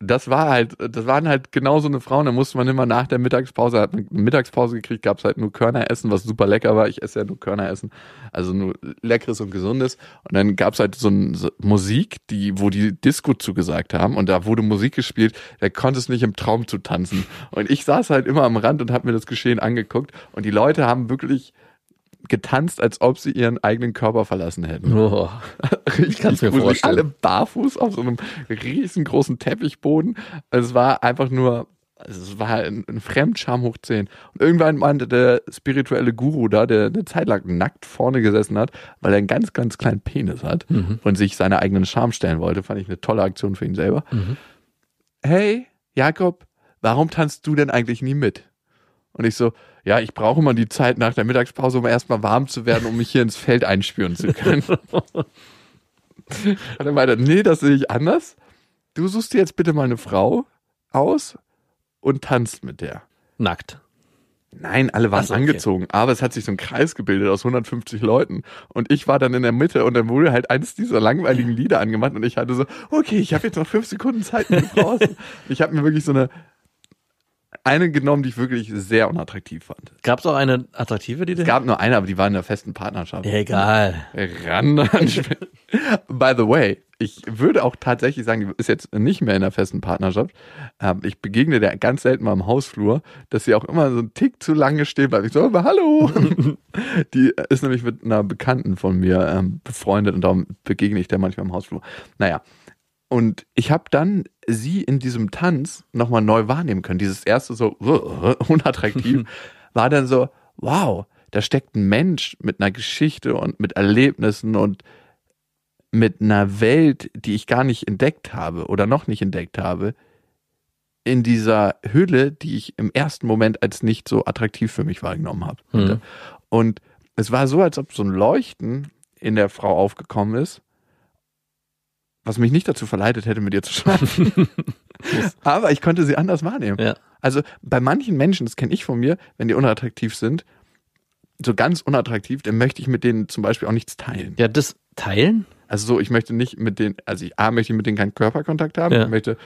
das war halt, das waren halt genau so eine Frauen, da musste man immer nach der Mittagspause, hat man Mittagspause gekriegt, gab es halt nur Körner essen, was super lecker war. Ich esse ja nur Körner essen, also nur leckeres und gesundes. Und dann gab es halt so, ein, Musik, die, wo die Disco zugesagt haben und da wurde Musik gespielt, da konnte es nicht im Traum zu tanzen. Und ich saß halt immer am Rand und habe mir das Geschehen angeguckt und die Leute haben wirklich getanzt, als ob sie ihren eigenen Körper verlassen hätten. Oh. Richtig kann's mir gruselig. vorstellen. Alle barfuß auf so einem riesengroßen Teppichboden. Es war einfach nur, also es war ein, ein Fremdscham hoch 10. Und irgendwann meinte der spirituelle Guru da, der eine Zeit lang nackt vorne gesessen hat, weil er einen ganz, ganz kleinen Penis hat und sich seine eigenen Scham stellen wollte, fand ich eine tolle Aktion für ihn selber. Hey, Jakob, warum tanzt du denn eigentlich nie mit? Und ich so, ja, ich brauche immer die Zeit nach der Mittagspause, um erstmal warm zu werden, um mich hier ins Feld einspüren zu können. Und er meinte, nee, das sehe ich anders. Du suchst dir jetzt bitte mal eine Frau aus und tanzt mit der. Nackt. Nein, alle waren Ach so, okay. angezogen, aber es hat sich so ein Kreis gebildet aus 150 Leuten und ich war dann in der Mitte und dann wurde halt eins dieser langweiligen Lieder angemacht und ich hatte so, okay, ich habe jetzt noch fünf Sekunden Zeit mit. Ich habe mir wirklich so eine eine genommen, die ich wirklich sehr unattraktiv fand. Gab es auch eine attraktive, die du Es gab nur eine, aber die war in einer festen Partnerschaft. Egal. Ran. By the way, ich würde auch tatsächlich sagen, die ist jetzt nicht mehr in einer festen Partnerschaft. Ähm, ich begegne der ganz selten mal im Hausflur, dass sie auch immer so einen Tick zu lange stehen bleibt. Ich so, aber hallo. die ist nämlich mit einer Bekannten von mir ähm, befreundet und darum begegne ich der manchmal im Hausflur. Naja. Und ich habe dann sie in diesem Tanz nochmal neu wahrnehmen können. Dieses erste so unattraktiv war dann so, wow, da steckt ein Mensch mit einer Geschichte und mit Erlebnissen und mit einer Welt, die ich gar nicht entdeckt habe oder noch nicht entdeckt habe, in dieser Hülle, die ich im ersten Moment als nicht so attraktiv für mich wahrgenommen habe. Mhm. Und es war so, als ob so ein Leuchten in der Frau aufgekommen ist, was mich nicht dazu verleitet hätte, mit ihr zu schlafen. Aber ich konnte sie anders wahrnehmen. Ja. Also bei manchen Menschen, das kenne ich von mir, wenn die unattraktiv sind, so ganz unattraktiv, dann möchte ich mit denen zum Beispiel auch nichts teilen. Ja, das Teilen? Also so, ich möchte nicht mit denen, also ich, A, möchte ich mit denen keinen Körperkontakt haben. Ja. Ich möchte,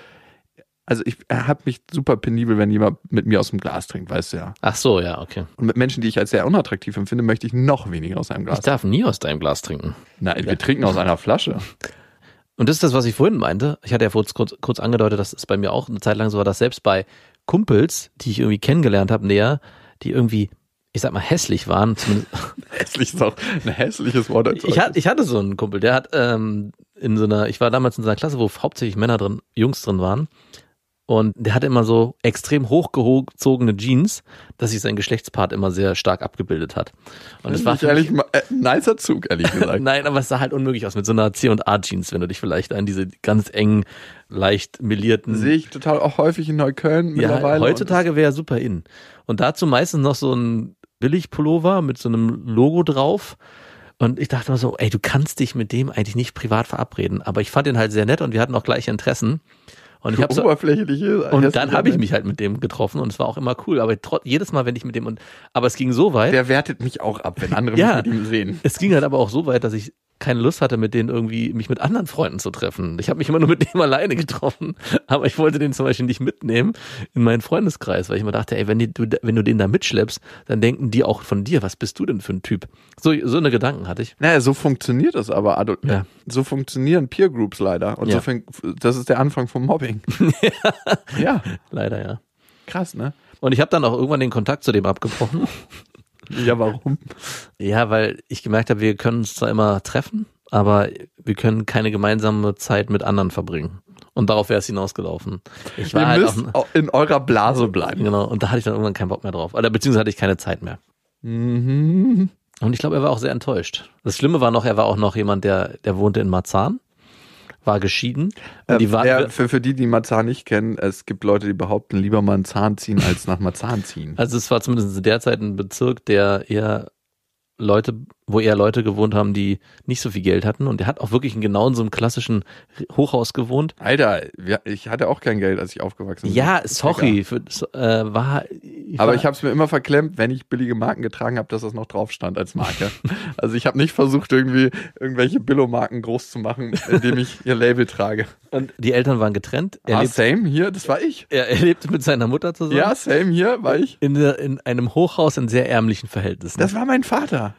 also ich habe mich super penibel, wenn jemand mit mir aus dem Glas trinkt, weißt du ja. Ach so, ja, okay. Und mit Menschen, die ich als sehr unattraktiv empfinde, möchte ich noch weniger aus einem Ich Glas. darf nie aus deinem Glas trinken. Nein, wir trinken aus einer Flasche. Und das ist das, was ich vorhin meinte. Ich hatte ja kurz, kurz, kurz angedeutet, dass es bei mir auch eine Zeit lang so war, dass selbst bei Kumpels, die ich irgendwie kennengelernt habe, näher, die irgendwie, ich sag mal, hässlich waren, Hässlich ist auch ein hässliches Wort. ich, hatte, ich hatte so einen Kumpel, der hat ähm, in so einer, ich war damals in so einer Klasse, wo hauptsächlich Männer drin, Jungs drin waren. Und der hatte immer so extrem hochgezogene Jeans, dass sich sein Geschlechtspart immer sehr stark abgebildet hat. Und es war ich ehrlich mal, äh, nicer Zug, ehrlich gesagt. Nein, aber es sah halt unmöglich aus mit so einer C&A-Jeans, wenn du dich vielleicht an diese ganz engen, leicht melierten Sehe ich total auch häufig in Neukölln ja, mittlerweile. heutzutage wäre super in. Und dazu meistens noch so ein Billigpullover mit so einem Logo drauf. Und ich dachte mir so, ey, du kannst dich mit dem eigentlich nicht privat verabreden. Aber ich fand ihn halt sehr nett und wir hatten auch gleiche Interessen. Und ich habe so, oberflächliche. und dann habe ich mich halt mit dem getroffen und es war auch immer cool. Aber trotz, jedes Mal, wenn ich mit dem und, aber es ging so weit. Der wertet mich auch ab, wenn andere Ja. mich mit ihm sehen. Es ging halt aber auch so weit, dass ich keine Lust hatte, mit denen irgendwie mich mit anderen Freunden zu treffen. Ich habe mich immer nur mit dem alleine getroffen, aber ich wollte den zum Beispiel nicht mitnehmen in meinen Freundeskreis, weil ich immer dachte, ey, wenn, die, du, wenn du den da mitschleppst, dann denken die auch von dir, was bist du denn für ein Typ? So, so eine Gedanken hatte ich. Naja, so funktioniert das aber. Adu- Ja. So funktionieren Peer Groups leider. Und Ja. so fängt, das ist der Anfang vom Mobbing. ja, Leider, ja. krass, ne? Und ich habe dann auch irgendwann den Kontakt zu dem abgebrochen. Ja, warum? ja, weil ich gemerkt habe, wir können uns zwar immer treffen, aber wir können keine gemeinsame Zeit mit anderen verbringen. Und darauf wäre es hinausgelaufen. Ich war Ihr halt müsst auch in eurer Blase bleiben. Genau, und da hatte ich dann irgendwann keinen Bock mehr drauf. Oder beziehungsweise hatte ich keine Zeit mehr. Mhm. Und ich glaube, er war auch sehr enttäuscht. Das Schlimme war noch, er war auch noch jemand, der, der wohnte in Marzahn, war geschieden. Und die war, ja, für, für die, die Marzahn nicht kennen, es gibt Leute, die behaupten, lieber mal einen Zahn ziehen, als nach Marzahn ziehen. also es war zumindest in der Zeit ein Bezirk, der eher Leute, wo eher Leute gewohnt haben, die nicht so viel Geld hatten. Und der hat auch wirklich in genau in so einem klassischen Hochhaus gewohnt. Alter, ich hatte auch kein Geld, als ich aufgewachsen bin. Ja, sorry, für, äh, war. Aber war, ich habe es mir immer verklemmt, wenn ich billige Marken getragen habe, dass das noch drauf stand als Marke. also ich habe nicht versucht, irgendwie irgendwelche Billo-Marken groß zu machen, indem ich ihr Label trage. Und die Eltern waren getrennt. Er, ah, lebt, same hier, das war ich. er, er lebte mit seiner Mutter zusammen. Ja, same hier war ich. In, in einem Hochhaus in sehr ärmlichen Verhältnissen. Das war mein Vater.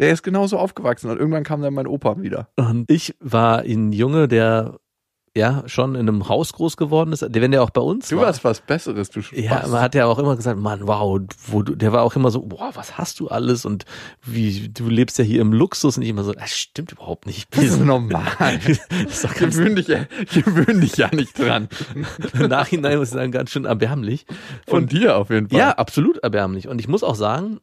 Der ist genauso aufgewachsen und irgendwann kam dann mein Opa wieder. Und ich war ein Junge, der ja schon in einem Haus groß geworden ist. Der, wenn der auch bei uns Du war. hast was Besseres, du ja, Spaß. man hat ja auch immer gesagt, Mann, wow, wo du, der war auch immer so, boah, was hast du alles und wie, du lebst ja hier im Luxus und ich immer so, das stimmt überhaupt nicht. Das ist normal. Das ist Gewöhn dich, ja- gewöhn dich ja nicht dran. Im Nachhinein muss ich sagen, ganz schön erbärmlich. Von dir auf jeden Fall. Ja, absolut erbärmlich. Und ich muss auch sagen,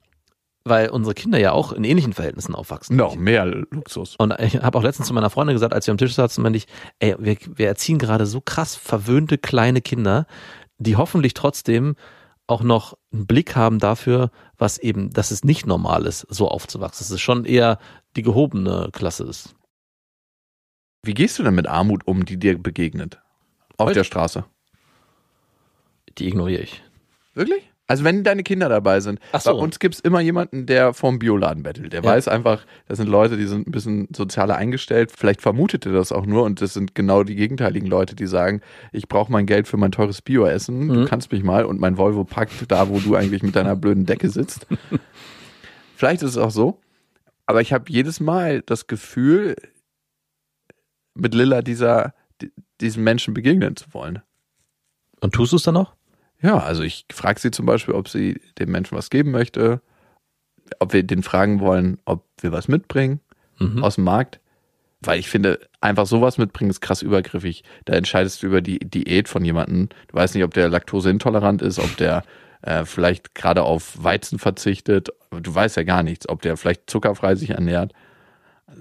weil unsere Kinder ja auch in ähnlichen Verhältnissen aufwachsen. Noch mehr Luxus. Und ich habe auch letztens zu meiner Freundin gesagt, als wir am Tisch saßen, meinte ich, ey, wir, wir erziehen gerade so krass verwöhnte kleine Kinder, die hoffentlich trotzdem auch noch einen Blick haben dafür, was eben, dass es nicht normal ist, so aufzuwachsen. Dass es schon eher die gehobene Klasse ist. Wie gehst du denn mit Armut um, die dir begegnet? Auf Heute? der Straße. Die ignoriere ich. Wirklich? Also wenn deine Kinder dabei sind. So. Bei uns gibt's immer jemanden, der vom Bioladen bettelt. Der Ja. weiß einfach, das sind Leute, die sind ein bisschen sozialer eingestellt. Vielleicht vermutet er das auch nur und das sind genau die gegenteiligen Leute, die sagen, ich brauche mein Geld für mein teures Bio-Essen, du Mhm. kannst mich mal und mein Volvo packt da, wo du eigentlich mit deiner blöden Decke sitzt. Vielleicht ist es auch so, aber ich habe jedes Mal das Gefühl, mit Lilla dieser, di- diesem Menschen begegnen zu wollen. Und tust du es dann auch? Ja, also ich frage sie zum Beispiel, ob sie dem Menschen was geben möchte, ob wir den fragen wollen, ob wir was mitbringen Mhm. aus dem Markt. Weil ich finde, einfach sowas mitbringen ist krass übergriffig. Da entscheidest du über die Diät von jemandem. Du weißt nicht, ob der laktoseintolerant ist, ob der äh, vielleicht gerade auf Weizen verzichtet. Du weißt ja gar nichts, ob der vielleicht zuckerfrei sich ernährt.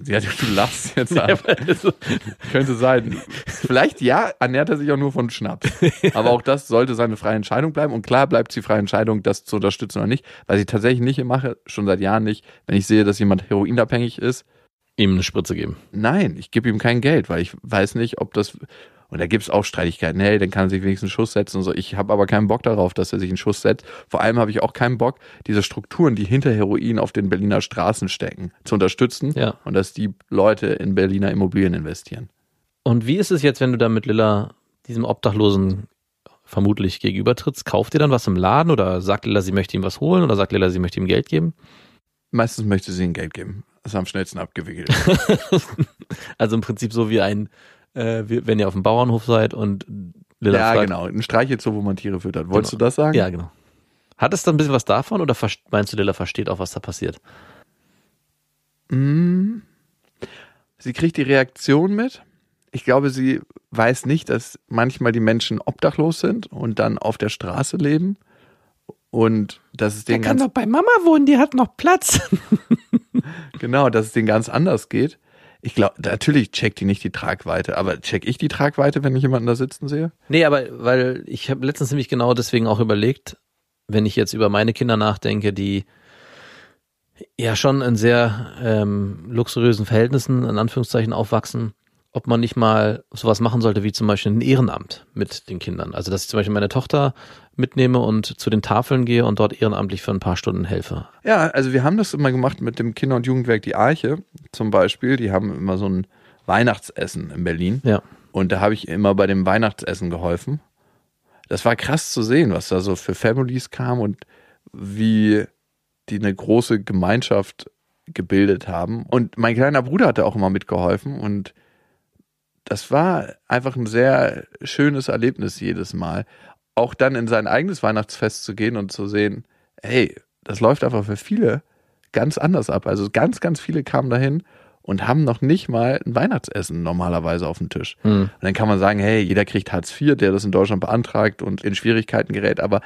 Ja, du, lachst jetzt an. Könnte sein. Vielleicht ja, ernährt er sich auch nur von Schnaps. Aber auch das sollte seine freie Entscheidung bleiben. Und klar bleibt die freie Entscheidung, das zu unterstützen oder nicht. Was ich tatsächlich nicht mache, schon seit Jahren nicht, wenn ich sehe, dass jemand heroinabhängig ist, Ihm eine Spritze geben. nein, ich gebe ihm kein Geld, weil ich weiß nicht, ob das. Und da gibt's auch Streitigkeiten. Hey, dann kann er sich wenigstens einen Schuss setzen und so. Ich habe aber keinen Bock darauf, dass er sich einen Schuss setzt. Vor allem habe ich auch keinen Bock, diese Strukturen, die hinter Heroin auf den Berliner Straßen stecken, zu unterstützen Ja. und dass die Leute in Berliner Immobilien investieren. Und wie ist es jetzt, wenn du da mit Lilla diesem Obdachlosen vermutlich gegenübertrittst? Kauft ihr dann was im Laden oder sagt Lilla, sie möchte ihm was holen oder sagt Lilla, sie möchte ihm Geld geben? Meistens möchte sie ihm Geld geben. Das ist am schnellsten abgewickelt. Also im Prinzip so wie ein, äh, wenn ihr auf dem Bauernhof seid und Lilla ja, fragt. genau. Ein Streichelzoo, wo man Tiere füttert. Wolltest Genau. du das sagen? Ja, genau. Hat es dann ein bisschen was davon oder meinst du, Lilla versteht auch, was da passiert? Mm. Sie kriegt die Reaktion mit. Ich glaube, sie weiß nicht, dass manchmal die Menschen obdachlos sind und dann auf der Straße leben. Und dass es denen ganz, bei Mama wohnen, die hat noch Platz. genau, dass es denen ganz anders geht. Ich glaube, natürlich checkt die nicht die Tragweite, aber check ich die Tragweite, wenn ich jemanden da sitzen sehe? Nee, aber weil ich habe letztens nämlich genau deswegen auch überlegt, wenn ich jetzt über meine Kinder nachdenke, die ja schon in sehr ähm, luxuriösen Verhältnissen, in Anführungszeichen, aufwachsen, ob man nicht mal sowas machen sollte wie zum Beispiel ein Ehrenamt mit den Kindern. Also dass ich zum Beispiel meine Tochter mitnehme und zu den Tafeln gehe und dort ehrenamtlich für ein paar Stunden helfe. Ja, also wir haben das immer gemacht mit dem Kinder- und Jugendwerk Die Arche zum Beispiel. Die haben immer so ein Weihnachtsessen in Berlin. Ja. Und da habe ich immer bei dem Weihnachtsessen geholfen. Das war krass zu sehen, was da so für Families kam und wie die eine große Gemeinschaft gebildet haben. Und mein kleiner Bruder hatte auch immer mitgeholfen und das war einfach ein sehr schönes Erlebnis jedes Mal. Auch dann in sein eigenes Weihnachtsfest zu gehen und zu sehen, hey, das läuft einfach für viele ganz anders ab. Also ganz, ganz viele kamen dahin und haben noch nicht mal ein Weihnachtsessen normalerweise auf dem Tisch. Hm. Und dann kann man sagen, hey, jeder kriegt Hartz IV, der das in Deutschland beantragt und in Schwierigkeiten gerät. Aber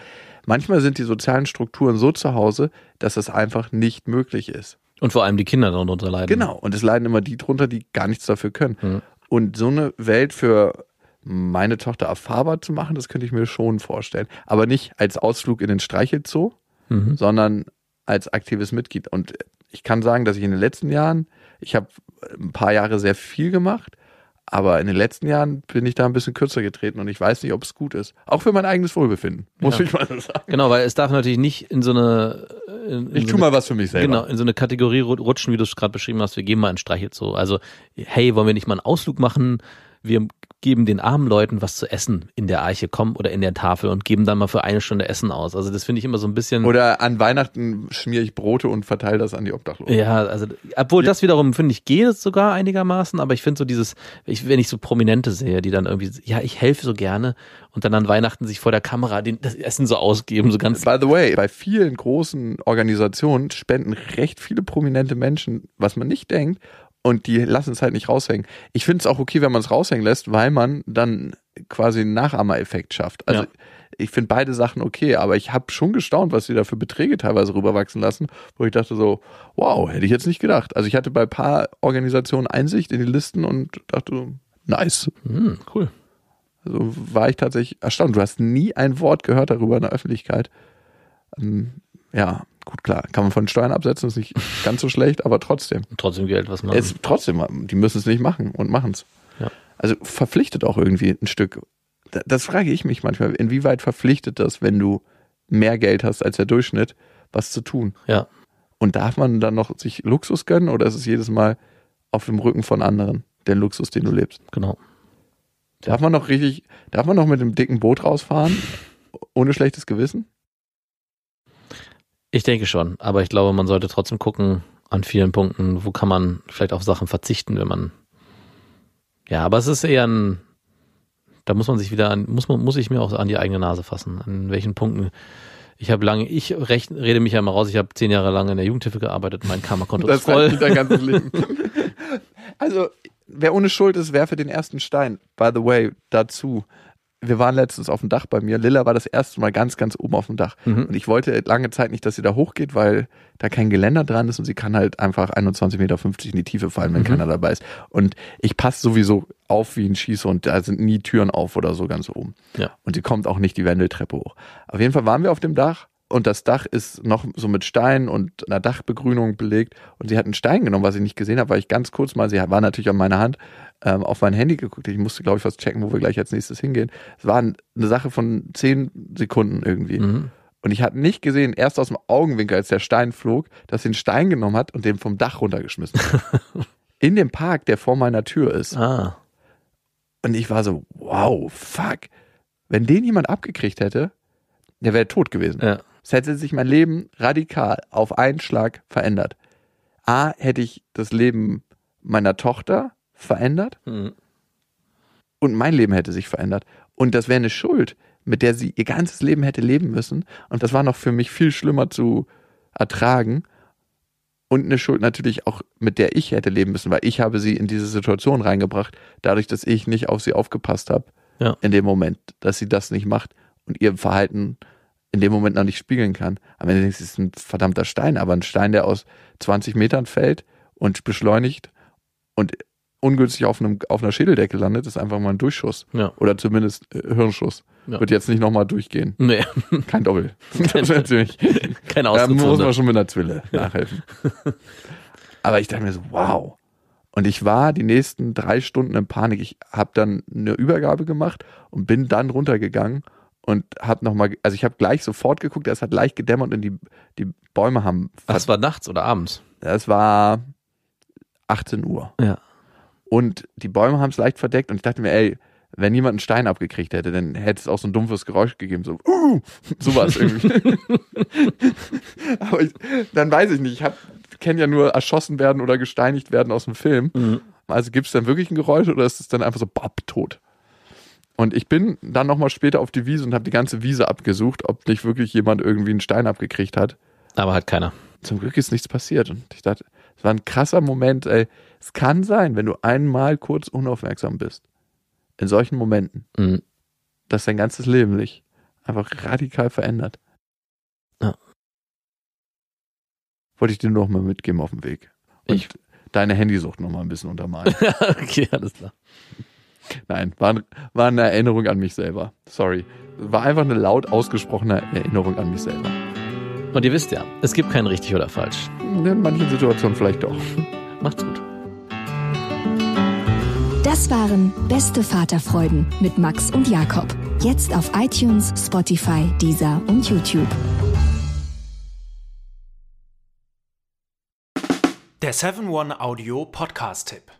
manchmal sind die sozialen Strukturen so zu Hause, dass das einfach nicht möglich ist. Und vor allem die Kinder darunter leiden. Genau. Und es leiden immer die drunter, die gar nichts dafür können. Mhm. Und so eine Welt für meine Tochter erfahrbar zu machen, das könnte ich mir schon vorstellen. Aber nicht als Ausflug in den Streichelzoo, Mhm. sondern als aktives Mitglied. Und ich kann sagen, dass ich in den letzten Jahren, ich habe ein paar Jahre sehr viel gemacht, aber in den letzten Jahren bin ich da ein bisschen kürzer getreten und ich weiß nicht, ob es gut ist. Auch für mein eigenes Wohlbefinden, muss Ja. ich mal so sagen. Genau, weil es darf natürlich nicht in so eine in, in Ich so tue eine mal was für mich selber. Genau, in so eine Kategorie ru- rutschen, wie du es gerade beschrieben hast, wir gehen mal in Streichelzoo. Also, hey, wollen wir nicht mal einen Ausflug machen? Wir geben den armen Leuten was zu essen in der Arche, kommen oder in der Tafel und geben dann mal für eine Stunde Essen aus. Also das finde ich immer so ein bisschen. Oder an Weihnachten schmiere ich Brote und verteile das an die Obdachlosen. ja, also obwohl das wiederum finde ich geht es sogar einigermaßen, aber ich finde so dieses, ich, wenn ich so Prominente sehe, die dann irgendwie, ja, ich helfe so gerne und dann an Weihnachten sich vor der Kamera den, das Essen so ausgeben, so ganz By the way, bei vielen großen Organisationen spenden recht viele prominente Menschen, was man nicht denkt, und die lassen es halt nicht raushängen. Ich finde es auch okay, wenn man es raushängen lässt, weil man dann quasi einen Nachahmereffekt schafft. Also Ja. ich finde beide Sachen okay, aber ich habe schon gestaunt, was sie da für Beträge teilweise rüberwachsen lassen, wo ich dachte so, wow, hätte ich jetzt nicht gedacht. Also ich hatte bei ein paar Organisationen Einsicht in die Listen und dachte, nice. hm, cool. Also war ich tatsächlich erstaunt. Du hast nie ein Wort gehört darüber in der Öffentlichkeit. Ähm, ja, gut, klar, kann man von Steuern absetzen, ist nicht ganz so schlecht, aber trotzdem. Trotzdem Geld was machen. Es, trotzdem, die müssen es nicht machen und machen es. Ja. Also verpflichtet auch irgendwie ein Stück. Da- Das frage ich mich manchmal, inwieweit verpflichtet das, wenn du mehr Geld hast als der Durchschnitt, was zu tun? ja. Und darf man dann noch sich Luxus gönnen oder ist es jedes Mal auf dem Rücken von anderen, der Luxus, den du lebst? Genau. Darf man noch richtig, darf man noch mit dem dicken Boot rausfahren, ohne schlechtes Gewissen? Ich denke schon, aber ich glaube, man sollte trotzdem gucken an vielen Punkten, wo kann man vielleicht auf Sachen verzichten, wenn man ja, aber es ist eher ein da muss man sich wieder an muss man muss ich mir auch an die eigene Nase fassen, an welchen Punkten ich habe lange, ich recht, rede mich ja mal raus, ich habe zehn Jahre lang in der Jugendhilfe gearbeitet, mein Karma-Konto ist voll. dein ganzes Leben. Also, wer ohne Schuld ist, werfe den ersten Stein. By the way, dazu. Wir waren letztens auf dem Dach bei mir. Lilla war das erste Mal ganz, ganz oben auf dem Dach. Mhm. Und ich wollte lange Zeit nicht, dass sie da hochgeht, weil da kein Geländer dran ist und sie kann halt einfach 21,50 Meter in die Tiefe fallen, wenn Mhm. keiner dabei ist. Und ich passe sowieso auf wie ein Schießhund. Da sind nie Türen auf oder so ganz oben. Ja. Und sie kommt auch nicht die Wendeltreppe hoch. Auf jeden Fall waren wir auf dem Dach und das Dach ist noch so mit Stein und einer Dachbegrünung belegt und sie hat einen Stein genommen, was ich nicht gesehen habe, weil ich ganz kurz mal, sie war natürlich an meiner Hand, ähm, auf mein Handy geguckt. Ich musste, glaube ich, was checken, wo wir gleich als nächstes hingehen. Es war eine Sache von zehn Sekunden irgendwie. Mhm. Und ich hatte nicht gesehen, erst aus dem Augenwinkel, als der Stein flog, dass sie den Stein genommen hat und den vom Dach runtergeschmissen hat. In dem Park, der vor meiner Tür ist. Ah, Und ich war so, wow, fuck. Wenn den jemand abgekriegt hätte, der wäre tot gewesen. ja. Es hätte sich mein Leben radikal auf einen Schlag verändert. A, hätte ich das Leben meiner Tochter verändert Mhm. und mein Leben hätte sich verändert. Und das wäre eine Schuld, mit der sie ihr ganzes Leben hätte leben müssen. Und das war noch für mich viel schlimmer zu ertragen. Und eine Schuld natürlich auch, mit der ich hätte leben müssen, weil ich habe sie in diese Situation reingebracht, dadurch, dass ich nicht auf sie aufgepasst habe Ja. in dem Moment, dass sie das nicht macht und ihr Verhalten in dem Moment noch nicht spiegeln kann. Am Ende denkst du, es ist ein verdammter Stein, aber ein Stein, der aus 20 Metern fällt und beschleunigt und ungünstig auf, einem, auf einer Schädeldecke landet, ist einfach mal ein Durchschuss. Ja. Oder zumindest äh, Hirnschuss. Ja. Wird jetzt nicht nochmal durchgehen. Nee, Kein Doppel. das ziemlich. keine Da muss man schon mit einer Zwille nachhelfen. Aber ich dachte mir so, wow. Und ich war die nächsten drei Stunden in Panik. Ich habe dann eine Übergabe gemacht und bin dann runtergegangen und habe nochmal, also ich habe gleich sofort geguckt, es hat leicht gedämmert und die, die Bäume haben, Ach, Das war nachts oder abends? es war 18 Uhr. Ja. Und die Bäume haben es leicht verdeckt und ich dachte mir, ey, wenn jemand einen Stein abgekriegt hätte, dann hätte es auch so ein dumpfes Geräusch gegeben, so, uh, sowas irgendwie. Aber ich, dann weiß ich nicht, ich kenne ja nur erschossen werden oder gesteinigt werden aus dem Film. Mhm. Also gibt es dann wirklich ein Geräusch oder ist es dann einfach so, bob, tot? Und ich bin dann nochmal später auf die Wiese und habe die ganze Wiese abgesucht, ob nicht wirklich jemand irgendwie einen Stein abgekriegt hat. Aber hat keiner. Zum Glück ist nichts passiert. Und ich dachte, es war ein krasser Moment, ey. Es kann sein, wenn du einmal kurz unaufmerksam bist, in solchen Momenten, Mhm. dass dein ganzes Leben sich einfach radikal verändert. Ja. Wollte ich dir noch mal mitgeben auf dem Weg. Und Ich- deine Handysucht noch mal ein bisschen untermalen. okay, alles klar. Nein, war, war eine Erinnerung an mich selber. Sorry. War einfach eine laut ausgesprochene Erinnerung an mich selber. Und ihr wisst ja, es gibt kein richtig oder falsch. In manchen Situationen vielleicht doch. Macht's gut. Das waren Beste Vaterfreuden mit Max und Jakob. Jetzt auf iTunes, Spotify, Deezer und YouTube. Der 7-One-Audio-Podcast-Tipp.